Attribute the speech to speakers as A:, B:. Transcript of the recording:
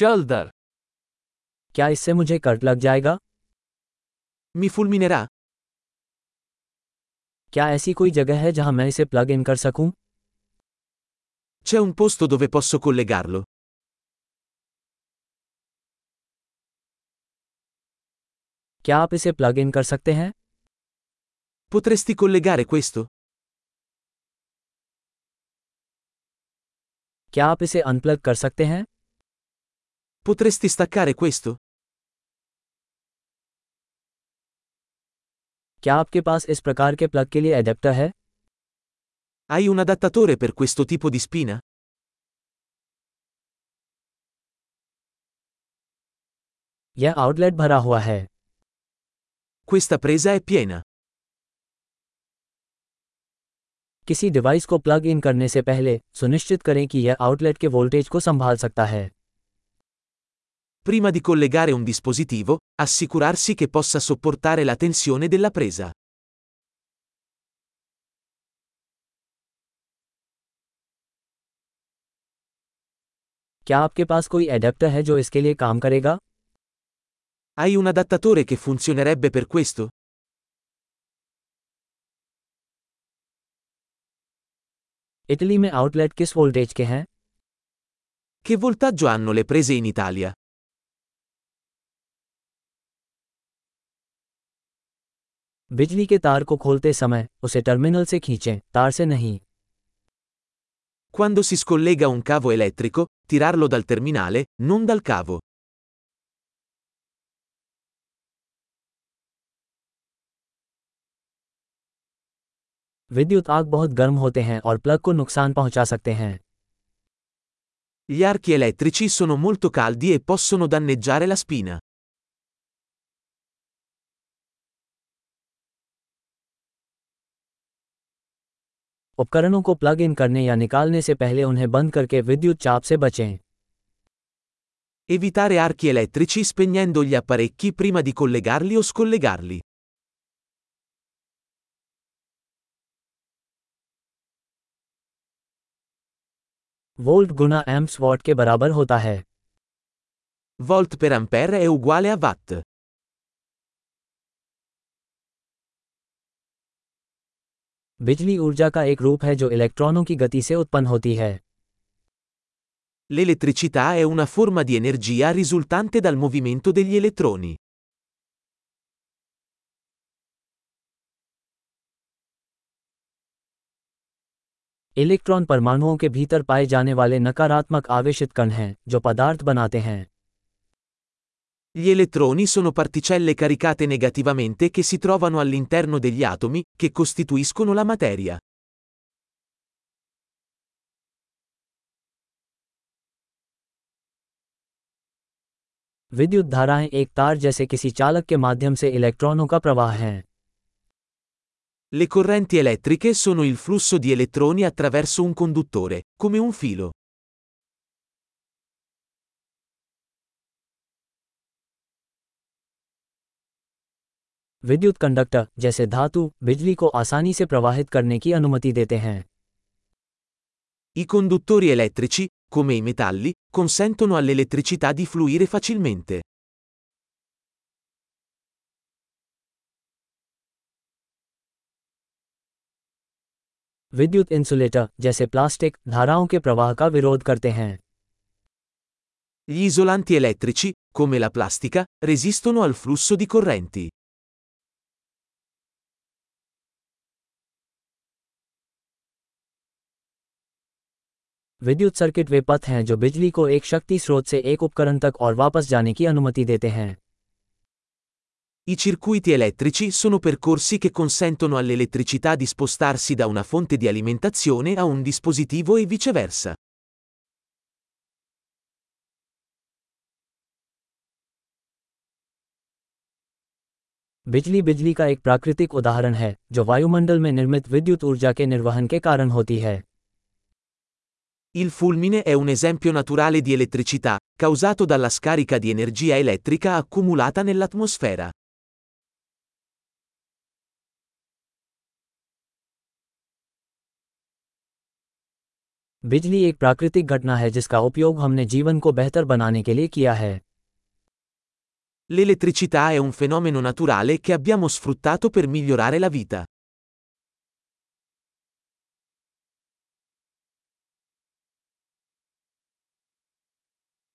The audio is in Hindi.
A: चल दर
B: क्या इससे मुझे कट लग जाएगा
C: Mi fulminerà?
B: क्या ऐसी कोई जगह है जहाँ मैं इसे प्लग इन कर सकूँ
C: C'è un posto dove posso collegarlo?
B: क्या आप इसे प्लग इन कर सकते हैं
C: Potresti collegare questo?
B: क्या आप इसे अनप्लग कर सकते हैं
C: Potresti staccare questo?
B: क्या आपके पास इस प्रकार के प्लग के लिए एडेप्टर है
C: Hai un adattatore per questo tipo di spina?
B: यह आउटलेट भरा हुआ है
C: Questa presa è piena.
B: किसी डिवाइस को प्लग इन करने से पहले सुनिश्चित करें कि यह आउटलेट के वोल्टेज को संभाल सकता है
C: Prima di collegare un dispositivo, assicurarsi che possa sopportare la tensione della presa.
B: क्या आपके पास कोई एडेप्टर है जो इसके लिए काम करेगा
C: Hai un adattatore che funzionerebbe per questo?
B: Italy में आउटलेट किस वोल्टेज के हैं
C: Che voltaggio hanno le prese in Italia?
B: बिजली के तार को खोलते समय उसे टर्मिनल से खींचें तार से नहीं
C: Quando si scollega un cavo elettrico, tirarlo dal terminale, non dal cavo.
B: विद्युत आग बहुत गर्म होते हैं और प्लग को नुकसान पहुँचा सकते हैं
C: Gli archi elettrici sono molto caldi e possono danneggiare la spina.
B: उपकरणों को प्लग इन करने या निकालने से पहले उन्हें बंद करके विद्युत चाप से बचें
C: Evitare archi elettrici spegnendo gli apparecchi prima di collegarli o scollegarli.
B: Volt गुना एम्प्स वॉट के बराबर होता है
C: Volt per ampere è uguale a watt.
B: बिजली ऊर्जा का एक रूप है जो इलेक्ट्रॉनों की गति से उत्पन्न होती है
C: L'elettricità è una forma di energia risultante dal movimento degli elettroni.
B: Electron परमाणुओं के भीतर पाए जाने वाले नकारात्मक आवेशित कण हैं जो पदार्थ बनाते हैं
C: Gli elettroni sono particelle caricate negativamente che si trovano all'interno degli atomi, che costituiscono la materia.
B: विद्युत धाराएं एक तार जैसे किसी चालक के माध्यम से इलेक्ट्रॉनों का प्रवाह हैं
C: Le correnti elettriche sono il flusso di elettroni attraverso un conduttore, come un filo.
B: विद्युत कंडक्टर जैसे धातु बिजली को आसानी से प्रवाहित करने की अनुमति देते हैं
C: I conduttori elettrici, come i metalli, consentono all'elettricità di fluire facilmente.
B: विद्युत इंसुलेटर जैसे प्लास्टिक धाराओं के प्रवाह का विरोध करते हैं
C: Gli isolanti elettrici, come la plastica, resistono al flusso di correnti.
B: विद्युत सर्किट वे पथ हैं जो बिजली को एक शक्ति स्रोत से एक उपकरण तक और वापस जाने की अनुमति देते हैं
C: I circuiti elettrici sono percorsi che consentono all'elettricità di spostarsi da una fonte di alimentazione a un dispositivo e viceversa.
B: बिजली बिजली का एक प्राकृतिक उदाहरण है जो वायुमंडल में निर्मित विद्युत ऊर्जा के निर्वहन के कारण होती है
C: Il fulmine è un esempio naturale di elettricità, causato dalla scarica di energia elettrica accumulata nell'atmosfera.
B: बिजली एक प्राकृतिक घटना है जिसका उपयोग हमने जीवन को बेहतर बनाने के लिए किया है
C: L'elettricità è un fenomeno naturale che abbiamo sfruttato per migliorare la vita.